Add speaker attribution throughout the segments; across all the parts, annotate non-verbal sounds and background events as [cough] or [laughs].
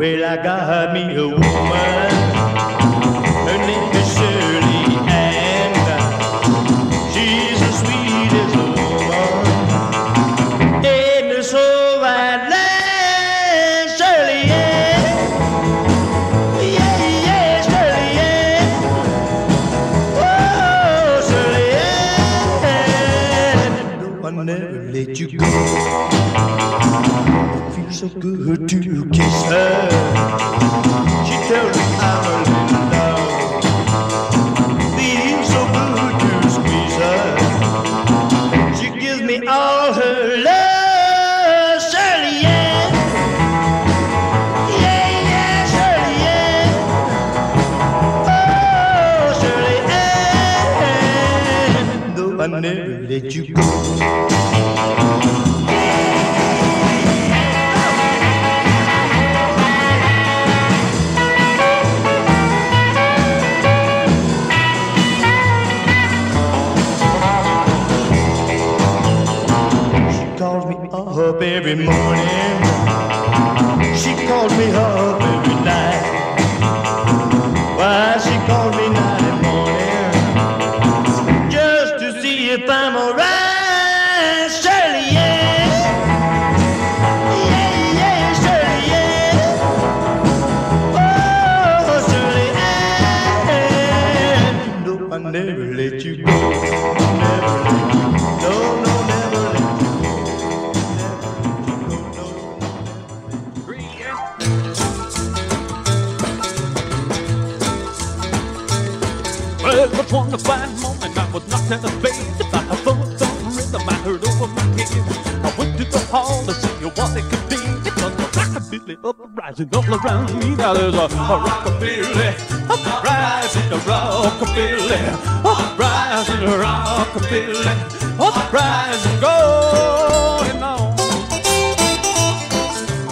Speaker 1: Well, I got me a woman. Her name is Shirley Ann. She's the sweetest woman in this whole wide land. Shirley Ann. Yeah, yeah, Shirley Ann. Oh, Shirley Ann. No, I never let you go. So good to kiss her. Never let you go. She calls me up every morning.
Speaker 2: Uprising all around me. Now there's a, a rockabilly uprising, a rockabilly uprising, a rockabilly uprising going on.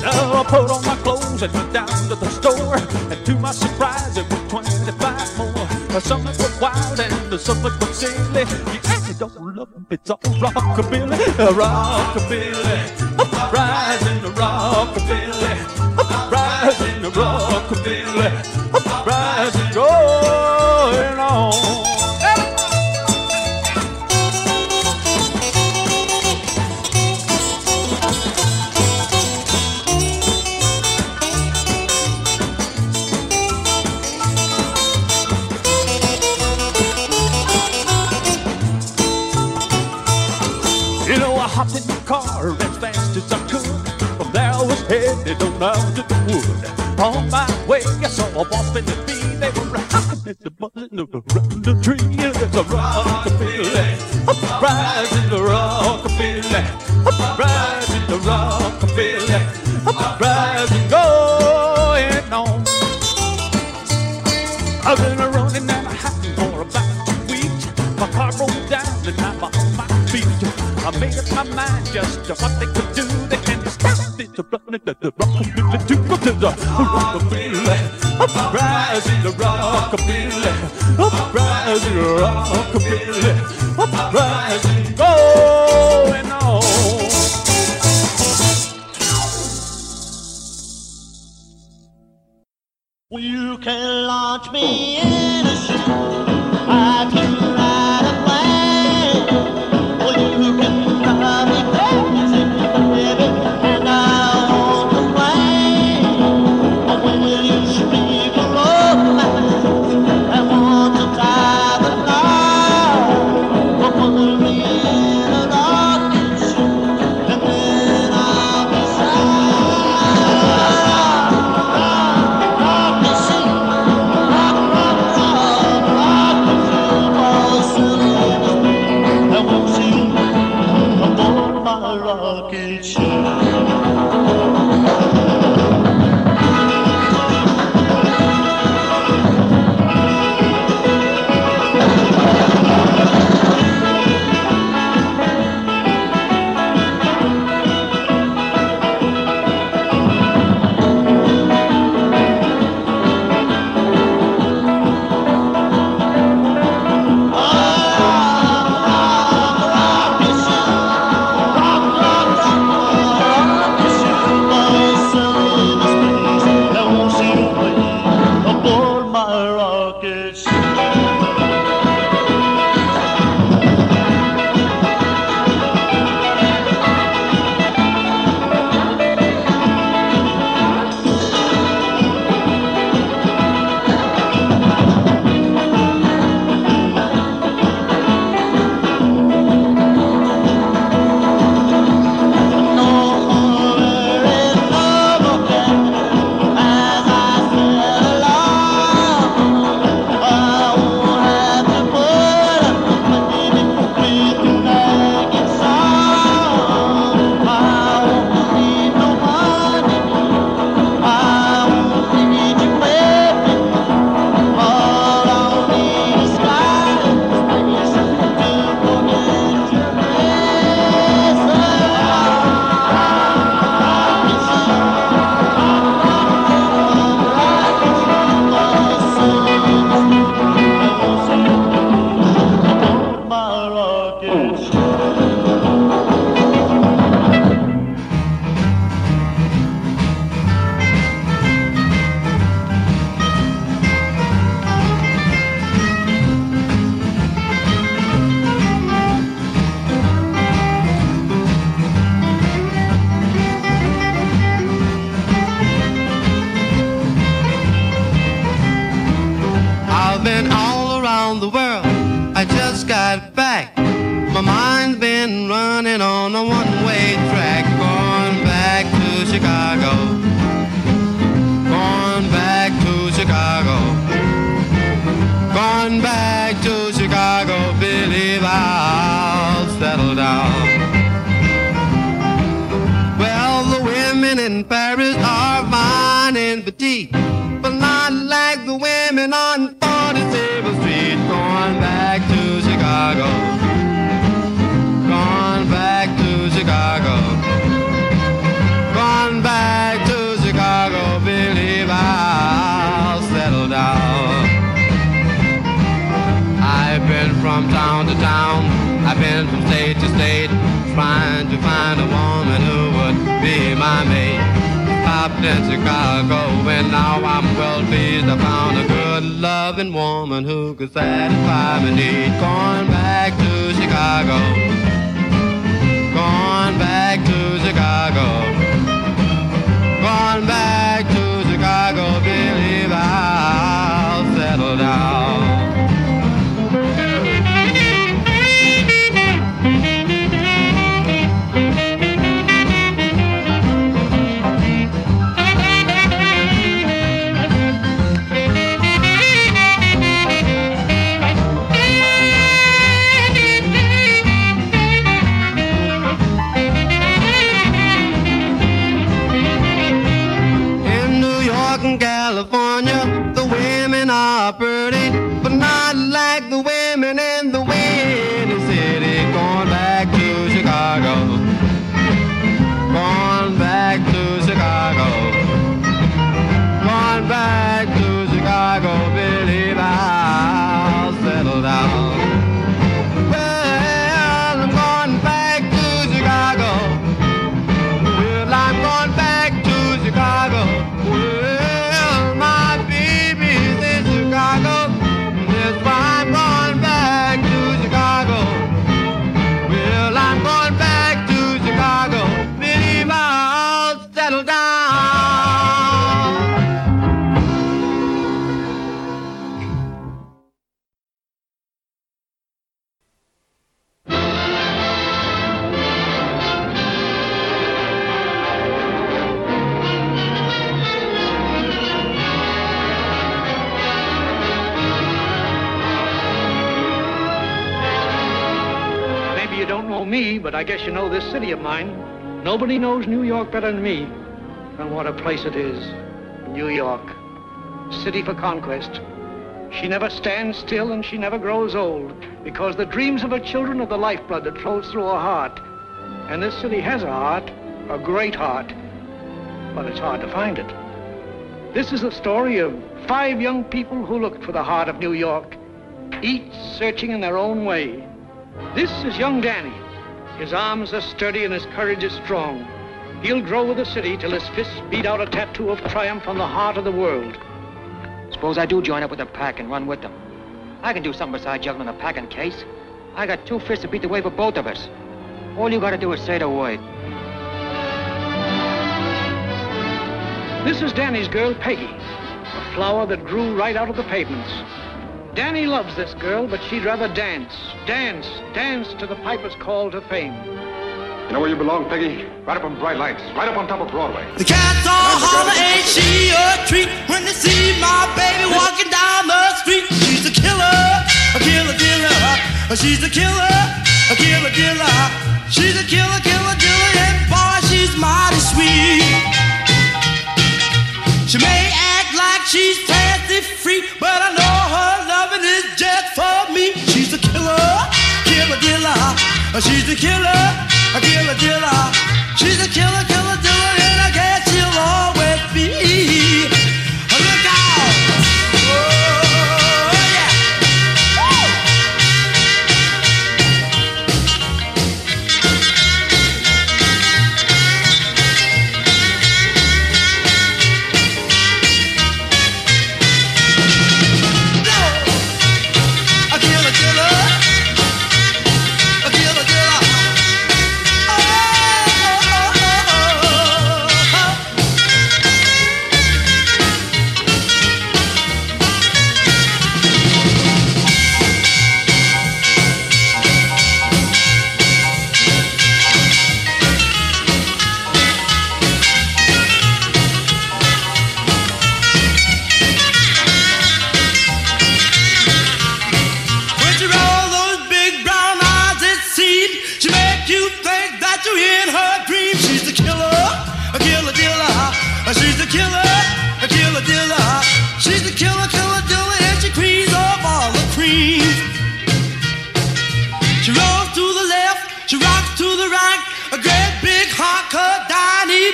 Speaker 2: Now I put on my clothes and went down to the store. And to my surprise, it was 25 more. Some it wild and some it silly. You actually don't love them, it's all rockabilly. Uh, Rockabilly, uprising, rockabilly, I saw a my mind just what they could do. They can stop this running to the rockabilly to go to the rockabilly. Uprising the rockabilly. Uprising the rockabilly. Uprising going on.
Speaker 1: You can launch me in Well, the
Speaker 3: women in Paris trying to find a woman who would be my mate. Stopped in Chicago, and now I'm well pleased. I found a good, loving woman who could satisfy my need. Going back to Chicago. Going back to Chicago. Going back to Chicago. Believe I'll settle down. City
Speaker 4: of mine. Nobody knows New York better than me. And what a place it is. New York. City for conquest. She never stands still and she never grows old because the dreams of her children are the lifeblood that flows through her heart. And this city has a heart, a great heart, but it's hard to find it. This is the story of five young people who looked for the heart of New York, each searching in their own way. This is young Danny. His arms are sturdy and his courage is strong. He'll grow with the city till his fists beat out a tattoo of triumph on the heart of the world.
Speaker 5: Suppose I do join up with the pack and run with them. I can do something besides juggling a packing case. I got two fists to beat the way for both of us. All you gotta do is say the word.
Speaker 4: This is Danny's girl, Peggy, a flower that grew right out of the pavements. Danny loves this girl, but she'd rather dance, dance, dance to the piper's call to fame.
Speaker 6: You know where you belong, Peggy? Right up on Bright Lights, right up on top of Broadway.
Speaker 7: The cats all holler, ain't she a treat when they see my baby walking down the street? She's a killer, a killer, killer. She's a killer, a killer, killer. She's a killer, killer, killer, and boy, she's mighty sweet. She may act like she's fancy free, but I know her She's a killer, a killer, killer. She's a killer, killer,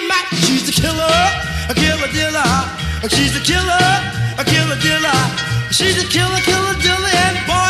Speaker 8: might. She's the killer, a killer dealer. She's the killer, a killer dealer. She's a killer, killer dealer, and boy,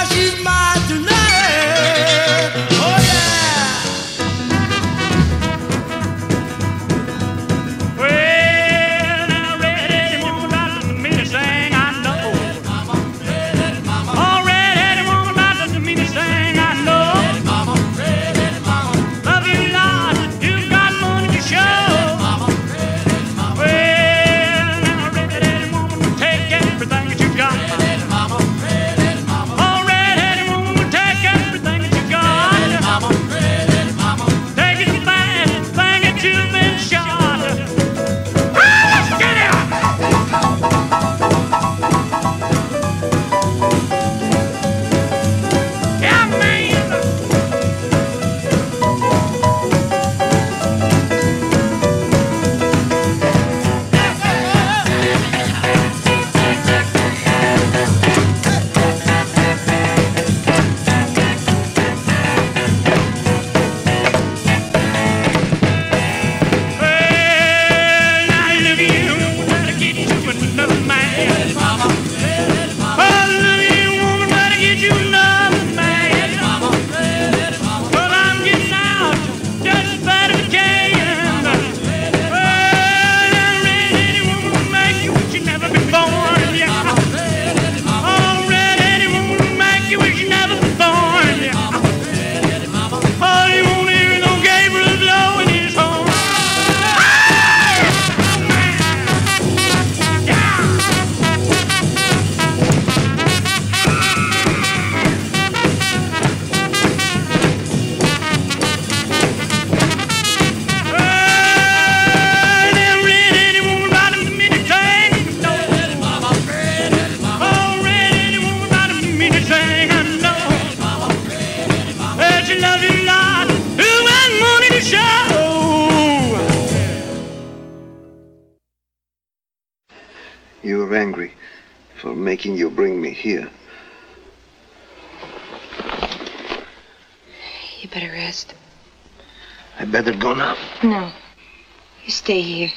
Speaker 9: stay here.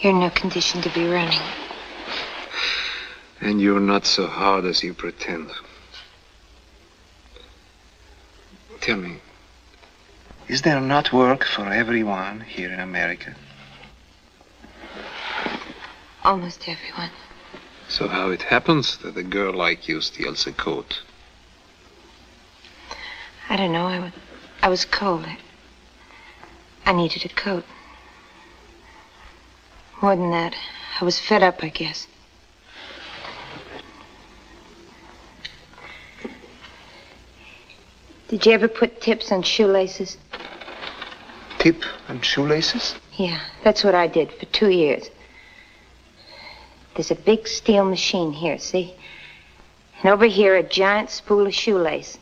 Speaker 9: You're in no condition to be running.
Speaker 10: And you're not so hard as you pretend. Tell me, is there not work for everyone here in America?
Speaker 9: Almost everyone.
Speaker 10: So how it happens that a girl like you steals a coat?
Speaker 9: I don't know. I was, I was cold. I, I needed a coat. More than that, I was fed up, I guess. Did you ever put tips on shoelaces?
Speaker 10: Tip on shoelaces?
Speaker 9: Yeah, that's what I did for two years. There's a big steel machine here, see? And over here, a giant spool of shoelace.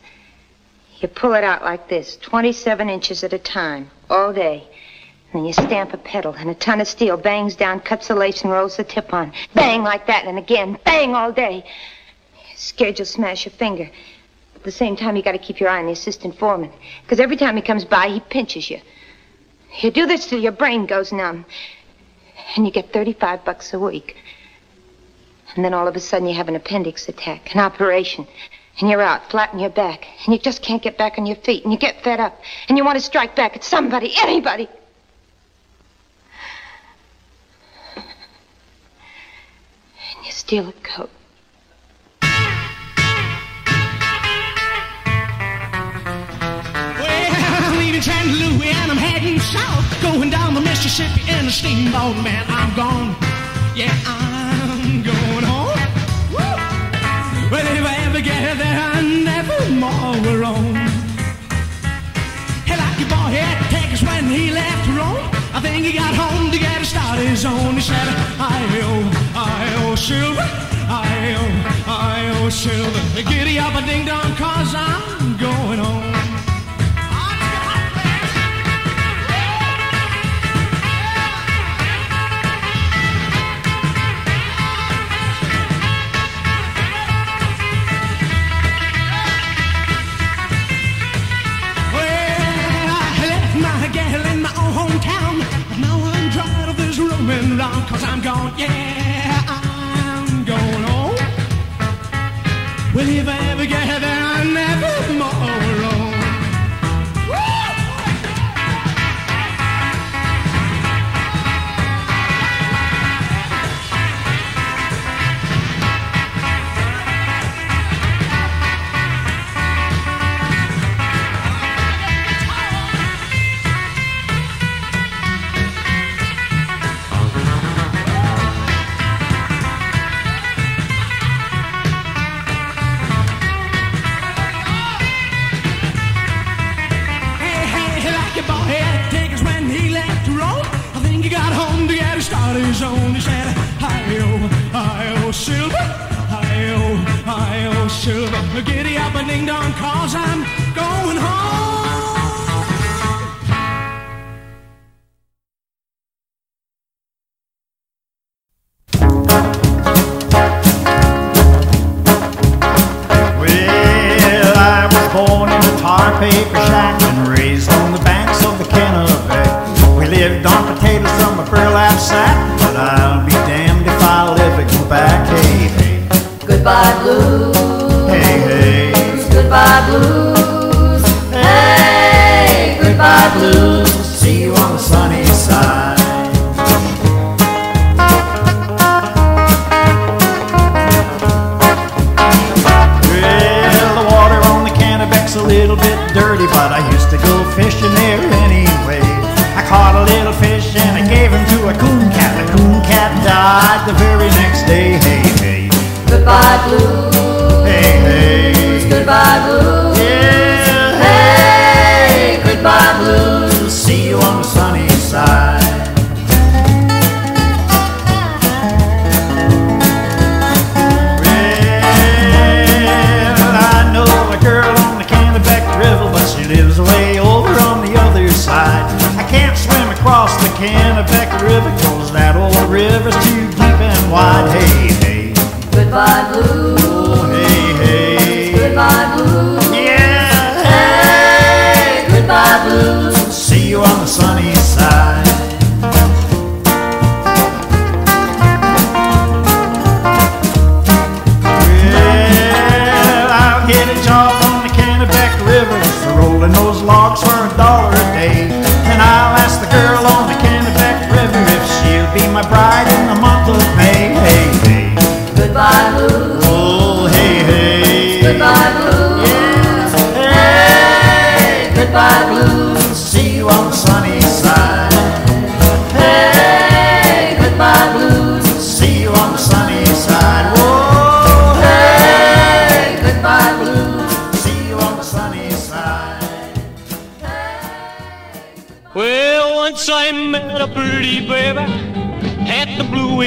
Speaker 9: You pull it out like this, 27 inches at a time, all day. And then you stamp a pedal, and a ton of steel bangs down, cuts the lace, and rolls the tip on. Bang like that, and again, bang all day. You're scared you'll smash your finger. At the same time, you got to keep your eye on the assistant foreman. Because every time he comes by, he pinches you. You do this till your brain goes numb. And you get 35 bucks a week. And then all of a sudden you have an appendix attack, an operation. And you're out, flat on your back. And you just can't get back on your feet. And you get fed up. And you want to strike back at somebody, anybody. And you steal a coat.
Speaker 8: Well, I'm leaving Chattanooga and I'm heading south. Going down the Mississippi in a steamboat, man. I'm gone. Yeah, I'm I there, I never more will roam. Hey, like your boy had take when he left Rome. I think he got home to get a start his own. He said, I-O, I-O, silver. I-O, I-O, silver. Giddy up a ding-dong, cause I'm going home.
Speaker 11: Cause I'm gone, yeah, I'm gone. Oh. Well, if I ever get there, I'm never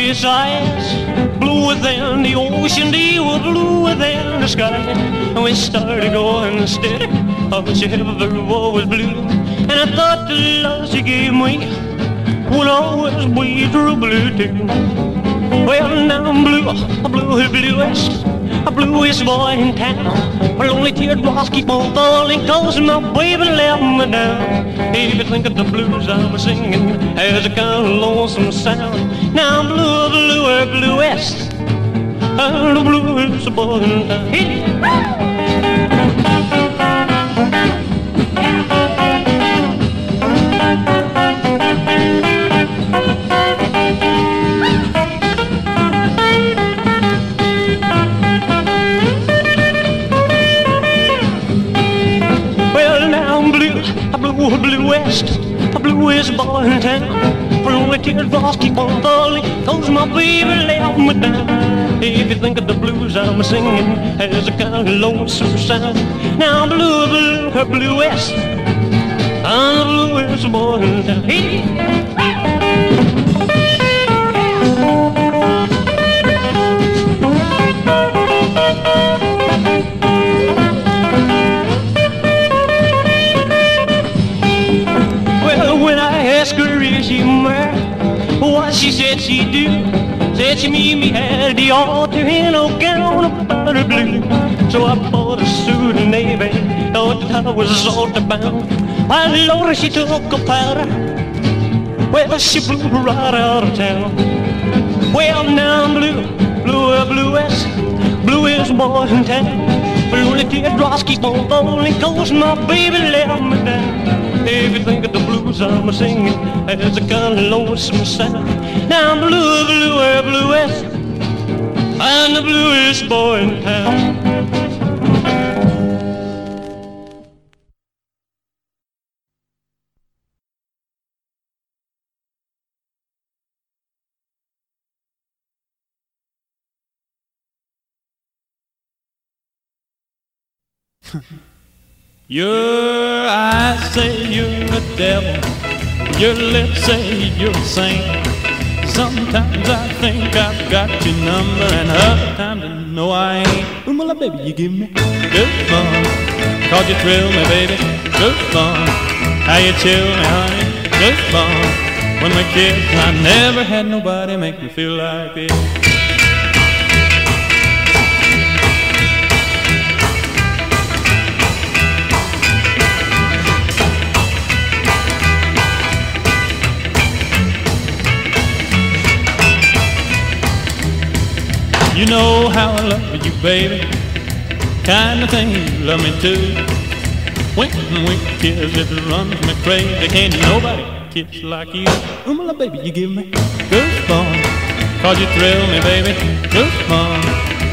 Speaker 12: bluest eyes, bluer than the ocean, deep bluer than the sky. And we started going steady, I wish ever was blue, and I thought the love she gave me would always be true blue too. Well, now I'm blue, blue, bluest, bluest boy in town. My lonely teardrops keep on falling, cause my baby left me down. If you think of the blues I was singing as a kind of lonesome sound. Now I'm blue, bluer, bluest, I'm the bluest boy in town. A bluest boy in town. Blue where teardrops keep on falling, cause my baby left me down. If you think of the blues I'm singing as a kind of lonesome sound. Now blue, blue, her blue west, I'm the ah, bluest boy in town. Hey. She what she said she'd do, said she meet me at the altar in a gown of powder blue. So I bought a suit of navy, thought that I was all altar bound. My Lord, she took a powder
Speaker 2: Well, she blew right out of town. Well, now I'm blue, blue, uh, blue bluest boy in town. Blue the teardrops keep on falling, cause my baby let me down. If you think of the blues I'm a singing, it's a kind of lonesome sound. Now I'm blue, blue, bluest, I'm the bluest boy in town. [laughs] Your eyes say you're a devil. Your lips say you're a saint. Sometimes I think I've got your number, and other times I know I ain't. Well, baby, you give me good fun. Cause you thrill me, baby. Good fun. How you chill me, honey. Good fun. When we kiss, I never had nobody make me feel like this. You know how I love you, baby. Kind of thing you love me too. When we kiss, it runs me crazy. Can't nobody kiss like you. My love, baby, you give me goosebumps. Cause you thrill me, baby. Goosebumps.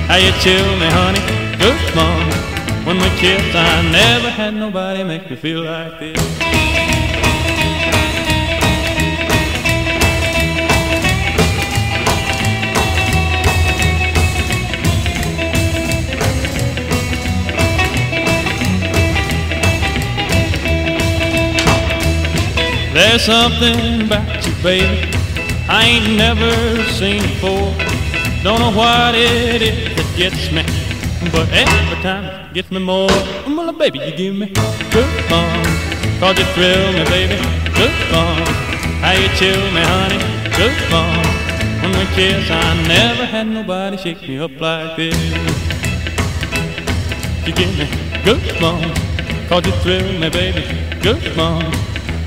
Speaker 2: How you chill me, honey. Goosebumps. When we kiss, I never had nobody make me feel like this. There's something about you, baby, I ain't never seen before. Don't know what it is that gets me, but every time it gets me more. Well, baby, you give me good fun, cause you thrill me, baby, good fun. How you chill me, honey, good fun. When we kiss, I never had nobody shake me up like this. You give me good fun, cause you thrill me, baby, good fun.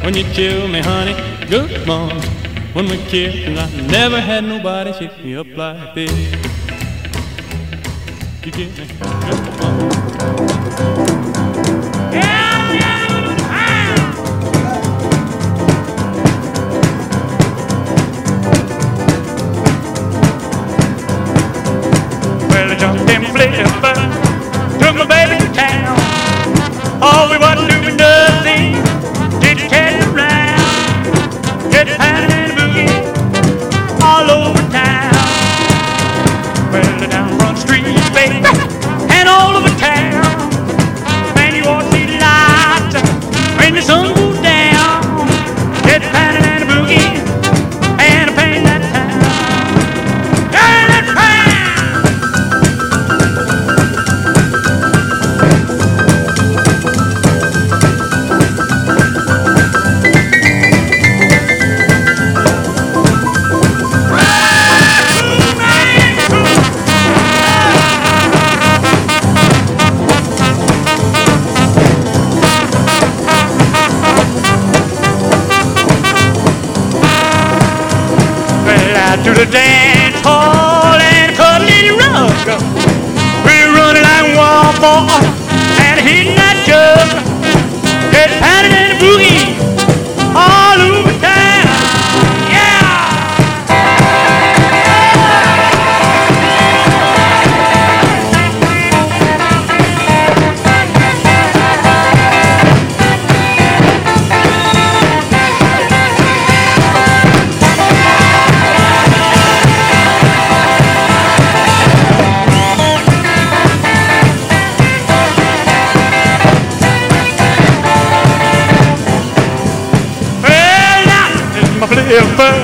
Speaker 2: When you kill me, honey, good morning. When we kiss, and I never had nobody shake me up like this. You give me good morning. Boy and hitting that jug. Get pounding and boogie this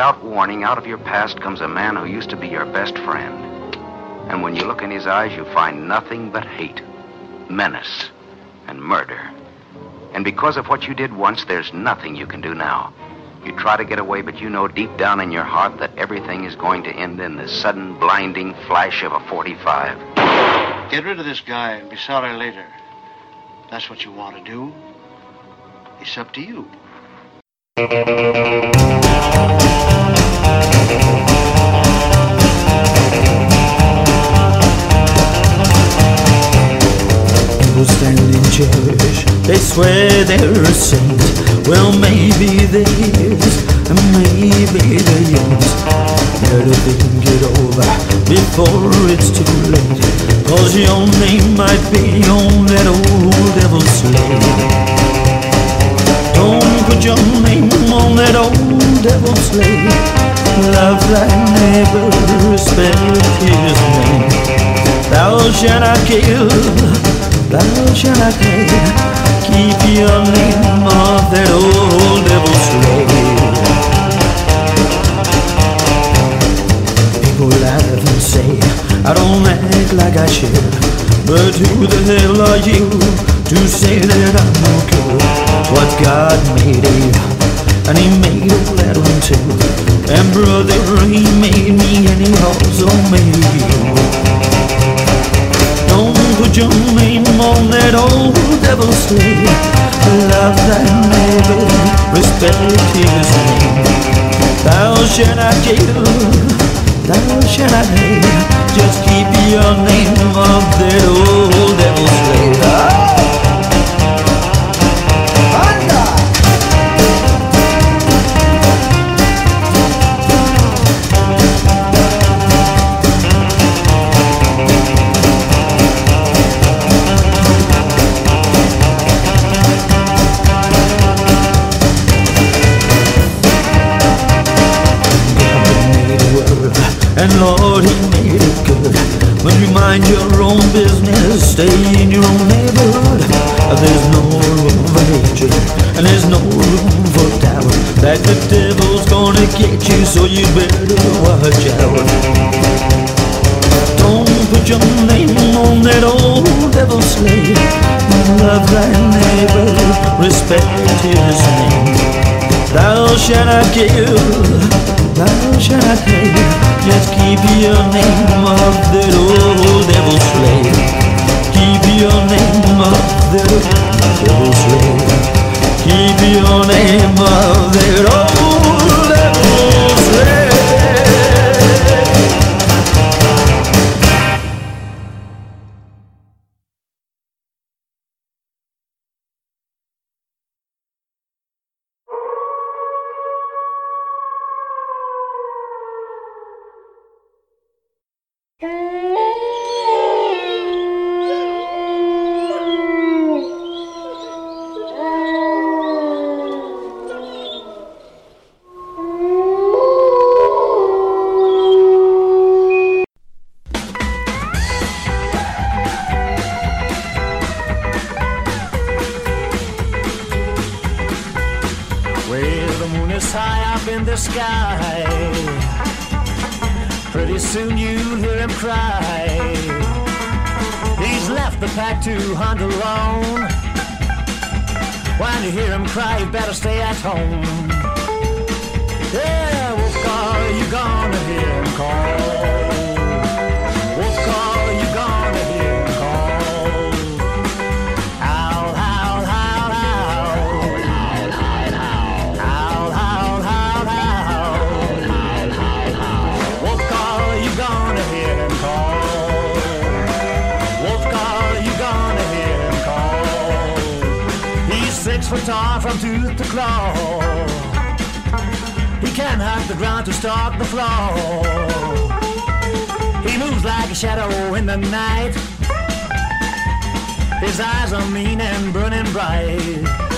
Speaker 13: without warning, out of your past comes a man who used to be your best friend. And when you look in his eyes, you find nothing but hate, menace, and murder. And because of what you did once, there's nothing you can do now. You try to get away, but you know deep down in your heart that everything is going to end in the sudden, blinding flash of a 45.
Speaker 14: Get rid of this guy and be sorry later. That's what you want to do. It's up to you.
Speaker 15: Church, they swear they're a saint. Well, maybe they is, and maybe they ain't. Better think it over before it's too late. Cause your name might be on that old devil's slate. Don't put your name on that old devil's slate. Love thy neighbor, respect his name. Thou shalt not kill, hate. Keep your name off that old devil's slate. People laugh and say, I don't act like I should. But who the hell are you to say that I'm no good? What God made you, and He made all that one too. And brother, He made me, and He also made you. Your name on that old devil's slate. Love thy neighbor, respect his name. Thou shalt not kill, thou shalt not hate. Just keep your name off that old devil's slate. And Lord, He made it good. When you mind your own business, stay in your own neighborhood. There's no room for hatred, and there's no room for doubt. That the devil's gonna get you, so you better watch out. Don't put your name on that old devil's slate. Love thy neighbor, respect his name. Thou shalt not kill, hate. Just keep your name off that old devil's slate. Keep your name off that devil's slate. Keep your name off that old devil's slate.
Speaker 16: At home. Yeah, wolf call, you gonna hear him call. From tooth to claw. He can't hug the ground to stalk the floor. He moves like a shadow in the night. His eyes are mean and burning bright.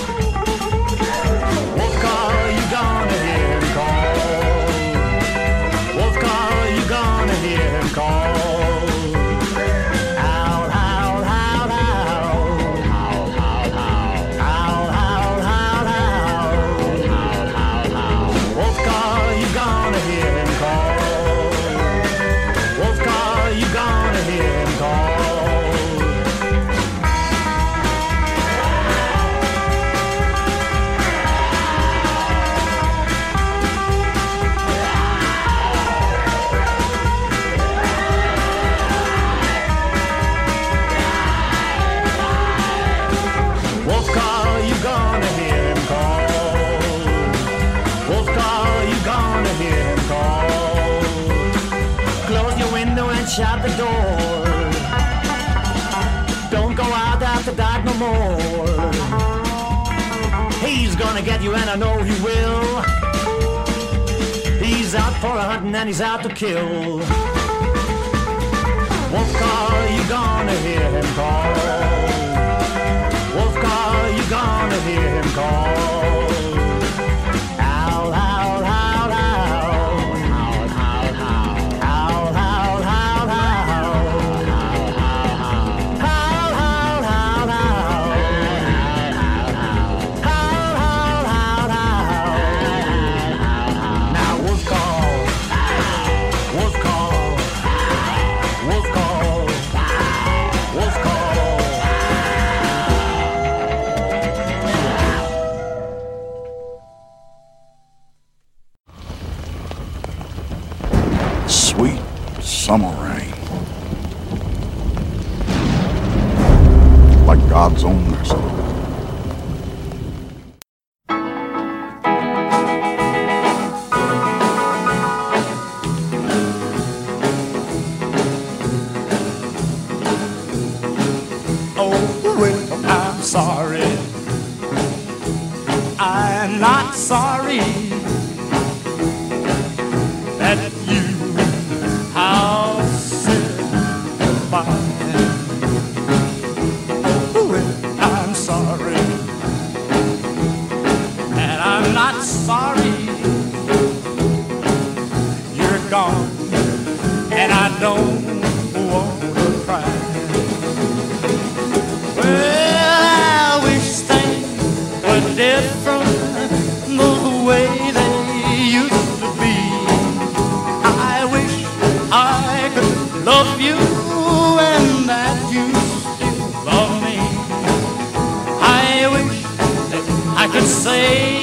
Speaker 16: gonna get you, and I know he will. He's out for a hunting and he's out to kill. Wolf call, you gonna hear him call. Wolf call, you gonna hear him call.
Speaker 1: God's own mercy.
Speaker 17: different the way they used to be. I wish I could love you and that you still love me. I wish that I could say.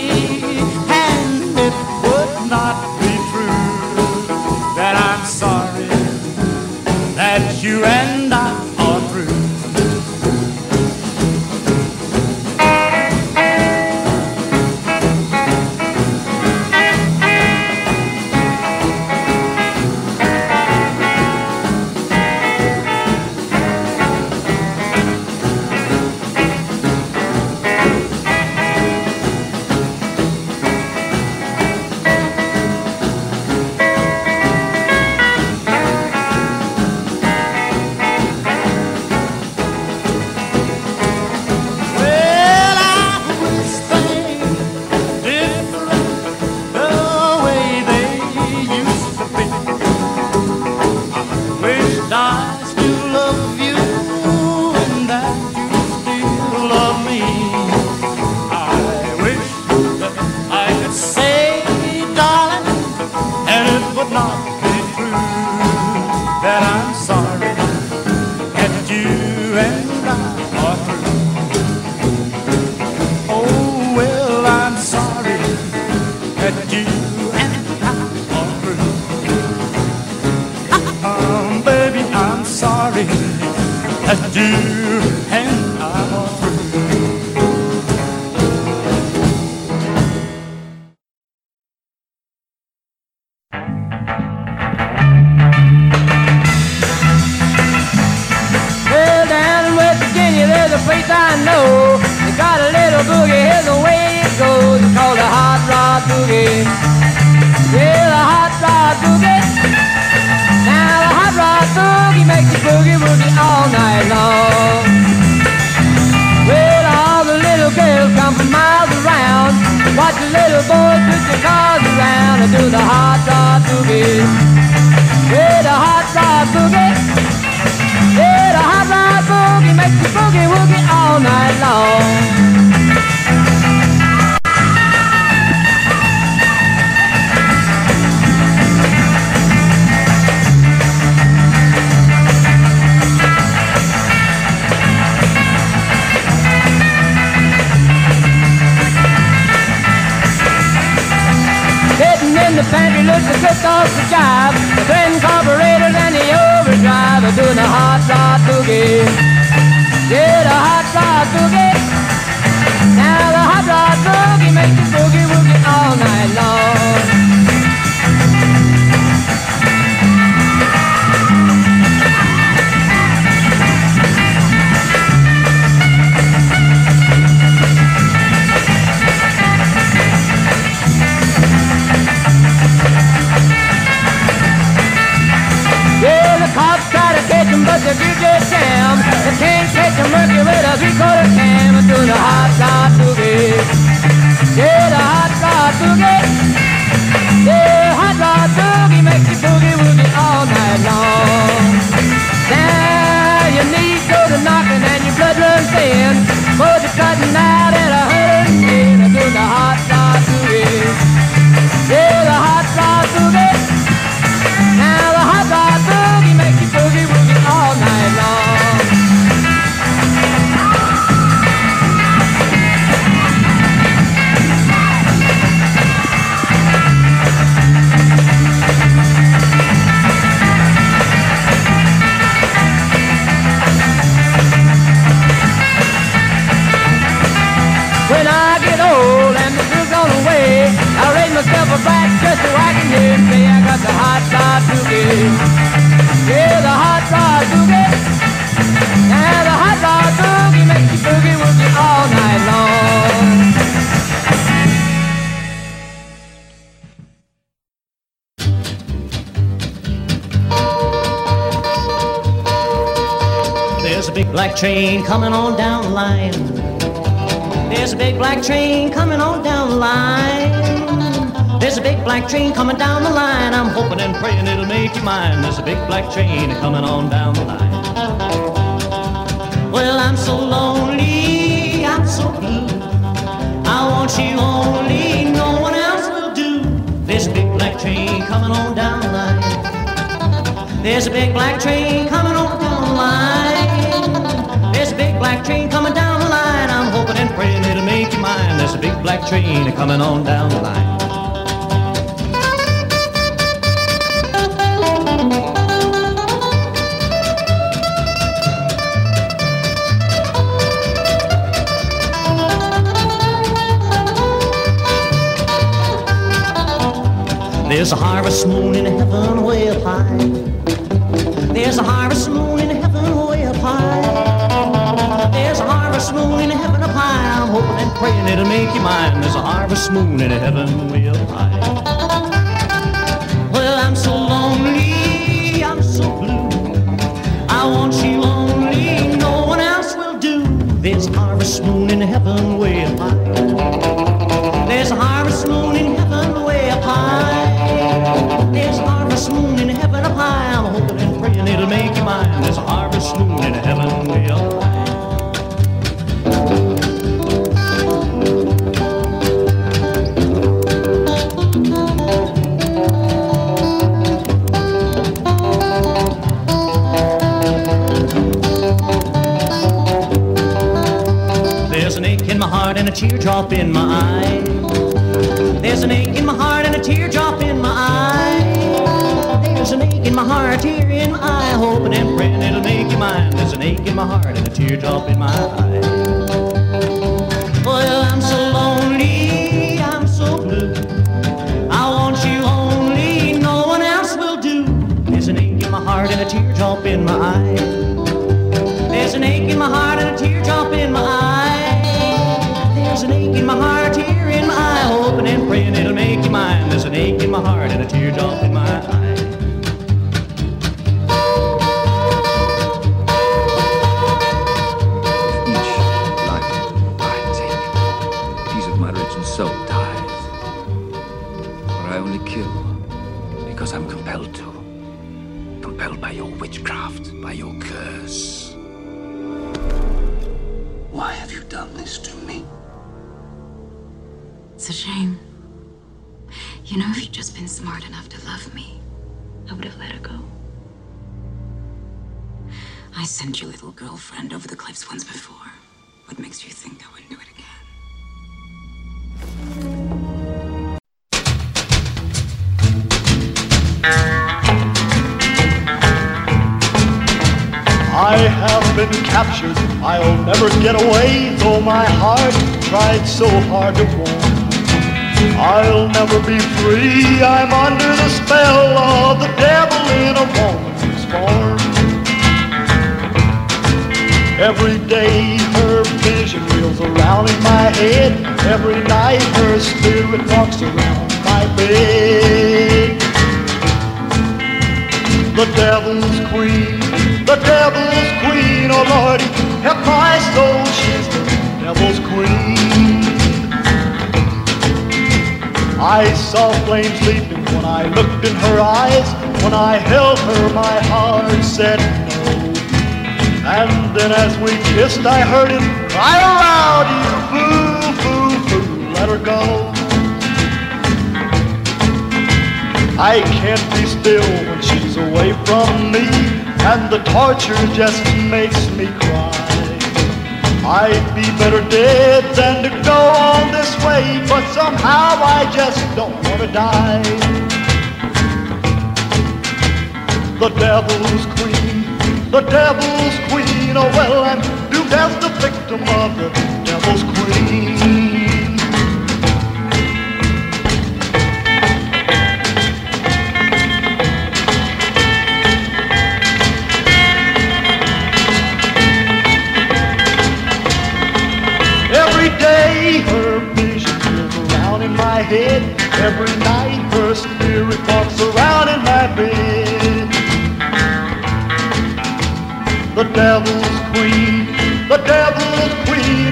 Speaker 18: coming on. train a coming on down the line. There's a harvest moon in heaven way up high. There's a harvest moon praying it'll make you mine. There's a harvest moon in heaven we'll hide. Well, I'm so lonely, I'm so blue. I want you only, no one else will do. There's harvest moon in heaven teardrop in my eye. There's an ache in my heart and a teardrop in my eye. There's an ache in my heart, a tear in my eye. Hoping and praying it'll make you mine. There's an ache in my heart and a teardrop in my eye. Well, I'm so lonely, I'm so blue. I want you only, no one else will do. There's an ache in my heart and a teardrop in my eye.
Speaker 19: hurting right around you. Fool, fool, fool, let her go. I can't be still when she's away from me, and the torture just makes me cry. I'd be better dead than to go on this way, but somehow I just don't want to die. The devil's queen, the devil's queen, oh well, I'm Viewed as the victim of the devil's queen. Every day her vision is around in my head. Every night her spirit walks around in my bed. The devil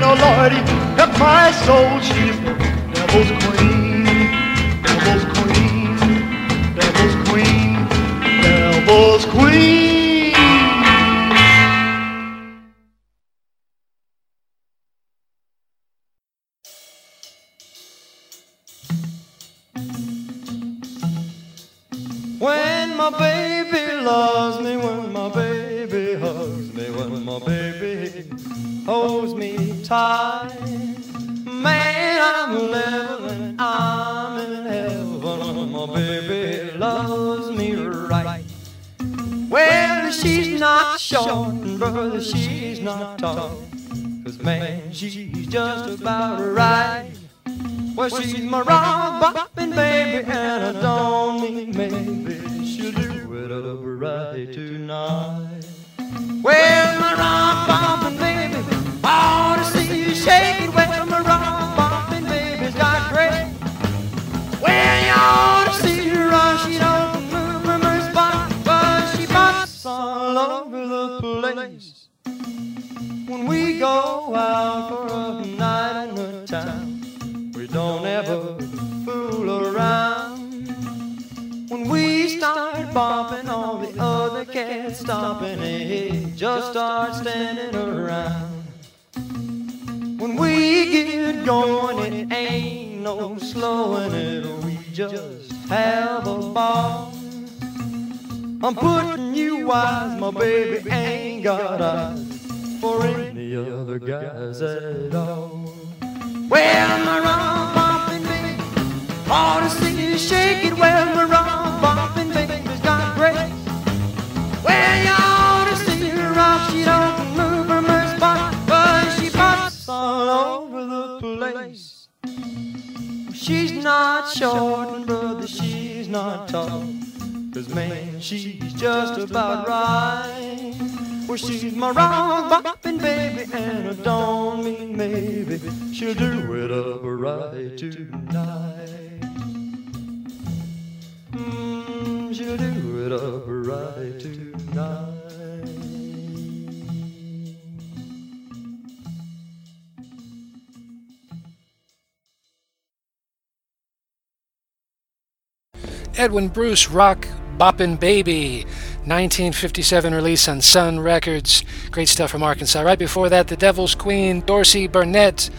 Speaker 19: oh Lordy, help my soul, she's the devil's queen, devil's queen, devil's queen, devil's
Speaker 20: She's just about right. Well, she's my rock bopping baby, and I don't mean maybe she'll do it up right tonight. Well, my rock bopping baby, I ought to see you shake it. Well, my rock bopping baby's got great. Well, you we go out for a night on the town. We don't ever fool around. When we start bumping, all the other cats stopping and just start standing around. When we get going, it ain't no slowing it. We just have a ball. I'm putting you wise, my baby ain't got eyes for any other guys at all. Well, my rum bumping baby, ought to see you shake it. Well, my rum bumping baby's got grace. Well, you ought to see her rock. She don't move from her spot, but she bops all over the place. She's not short, and brother, she's not tall. Cause man, she's just about right. Well, she's my rock bopping baby, and I don't mean maybe she'll do it up right tonight. Mm, she'll do it up right tonight.
Speaker 21: Edwin Bruce Rock Boppin' Baby, 1957 release on Sun Records. Great stuff from Arkansas. Right before that, The Devil's Queen, Dorsey Burnette.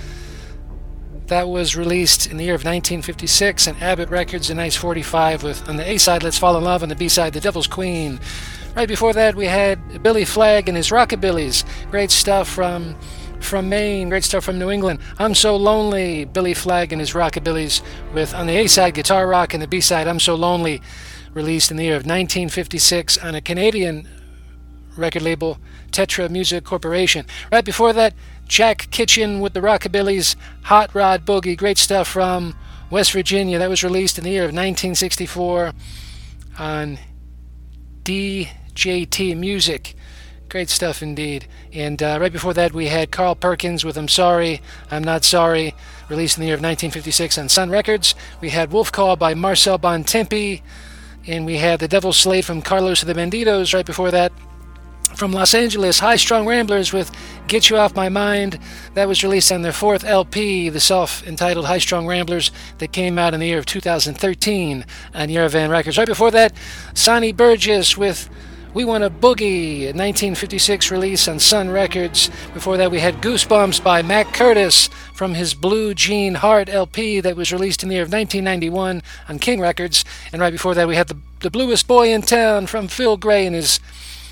Speaker 21: That was released in the year of 1956 on Abbott Records, a nice 45 with on the A side Let's Fall in Love, on the B side The Devil's Queen. Right before that, we had Billy Flagg and his Rockabillys. Great stuff from from Maine, great stuff from New England. I'm So Lonely, Billy Flagg and his Rockabillys, with on the A side Guitar Rock and the B side I'm So Lonely, released in the year of 1956 on a Canadian record label, Tetra Music Corporation. Right before that, Jack Kitchen with the Rockabillys, Hot Rod Boogie, great stuff from West Virginia. That was released in the year of 1964 on DJT Music. Great stuff indeed. And uh, right before that, we had Carl Perkins with I'm Sorry, I'm Not Sorry, released in the year of 1956 on Sun Records. We had Wolf Call by Marcel Bontempi. And we had The Devil's Slate from Carlos of the Bandidos right before that. From Los Angeles, High Strung Ramblers with Get You Off My Mind. That was released on their fourth LP, the self entitled High Strung Ramblers, that came out in the year of 2013 on Yerevan Records. Right before that, Sonny Burgess with we Want a Boogie, a 1956 release on Sun Records. Before that, we had Goosebumps by Mac Curtis from his Blue Jean Heart LP that was released in the year of 1991 on King Records. And right before that, we had The, the Bluest Boy in Town from Phil Gray and his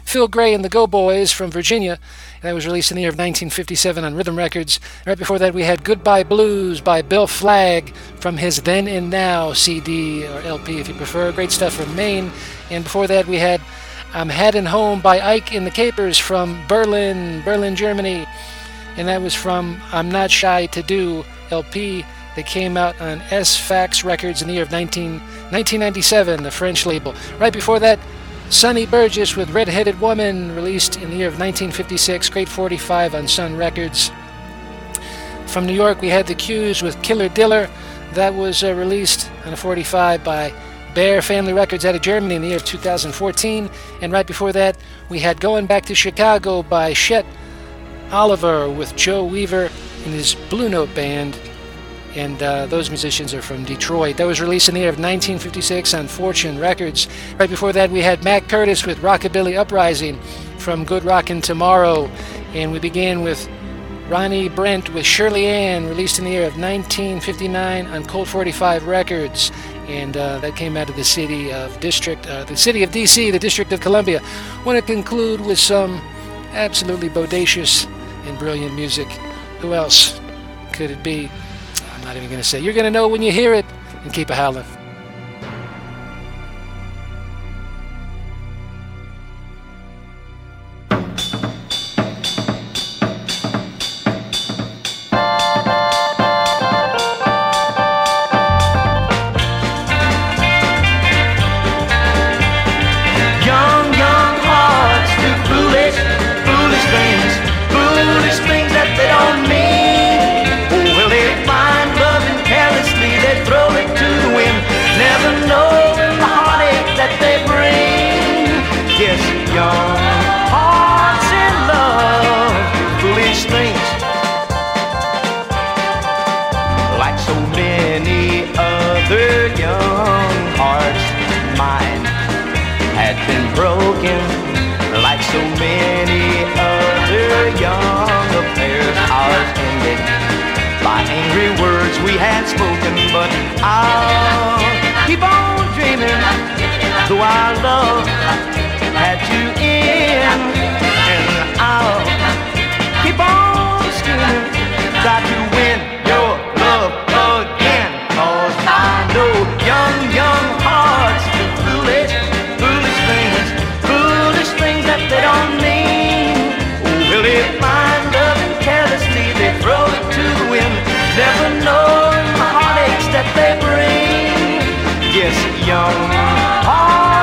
Speaker 21: Phil Gray and the Go Boys from Virginia. That was released in the year of 1957 on Rhythm Records. Right before that, we had Goodbye Blues by Bill Flagg from his Then and Now CD or LP, if you prefer. Great stuff from Maine. And before that, we had I'm Heading Home by Ike in the Capers from Berlin, Berlin, Germany. And that was from I'm Not Shy to Do LP that came out on S Fax Records in the year of 19, 1997, the French label. Right before that, Sonny Burgess with Red Headed Woman, released in the year of 1956, Great 45 on Sun Records. from New York, we had The Q's with Killer Diller. That was uh, released on a 45 by Bear Family Records out of Germany in the year of 2014. And right before that, we had Going Back to Chicago by Chet Oliver with Joe Weaver and his Blue Note Band. And uh, those musicians are from Detroit. That was released in the year of 1956 on Fortune Records. Right before that, we had Mac Curtis with Rockabilly Uprising from Good Rockin' Tomorrow. And we began with Ronnie Brent with Shirley Ann, released in the year of 1959 on Colt 45 Records. And uh, that came out of the city of District, uh, the city of DC, the District of Columbia. Want to conclude with some absolutely bodacious and brilliant music. Who else could it be? I'm not even going to say. You're going to know when you hear it, and keep a howling.
Speaker 15: we had spoken, but I'll keep on dreaming, though our love had to end, and I'll keep on scheming, try to win your love again, cause I know young, young hearts do foolish, foolish things, foolish things that they don't mean. Oh, will they find love carelessly, they throw it to the wind, never that they bring. Yes, young. Oh,